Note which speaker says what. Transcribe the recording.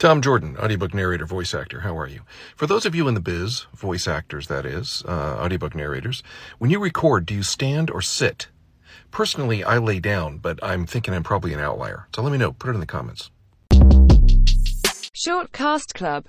Speaker 1: Tom Jordan, audiobook narrator, voice actor. How are you? For those of you in the biz, voice actors, that is, uh, audiobook narrators, when you record, do you stand or sit? Personally, I lay down, but I'm thinking I'm probably an outlier. So let me know. Put it in the comments.
Speaker 2: Shortcast Club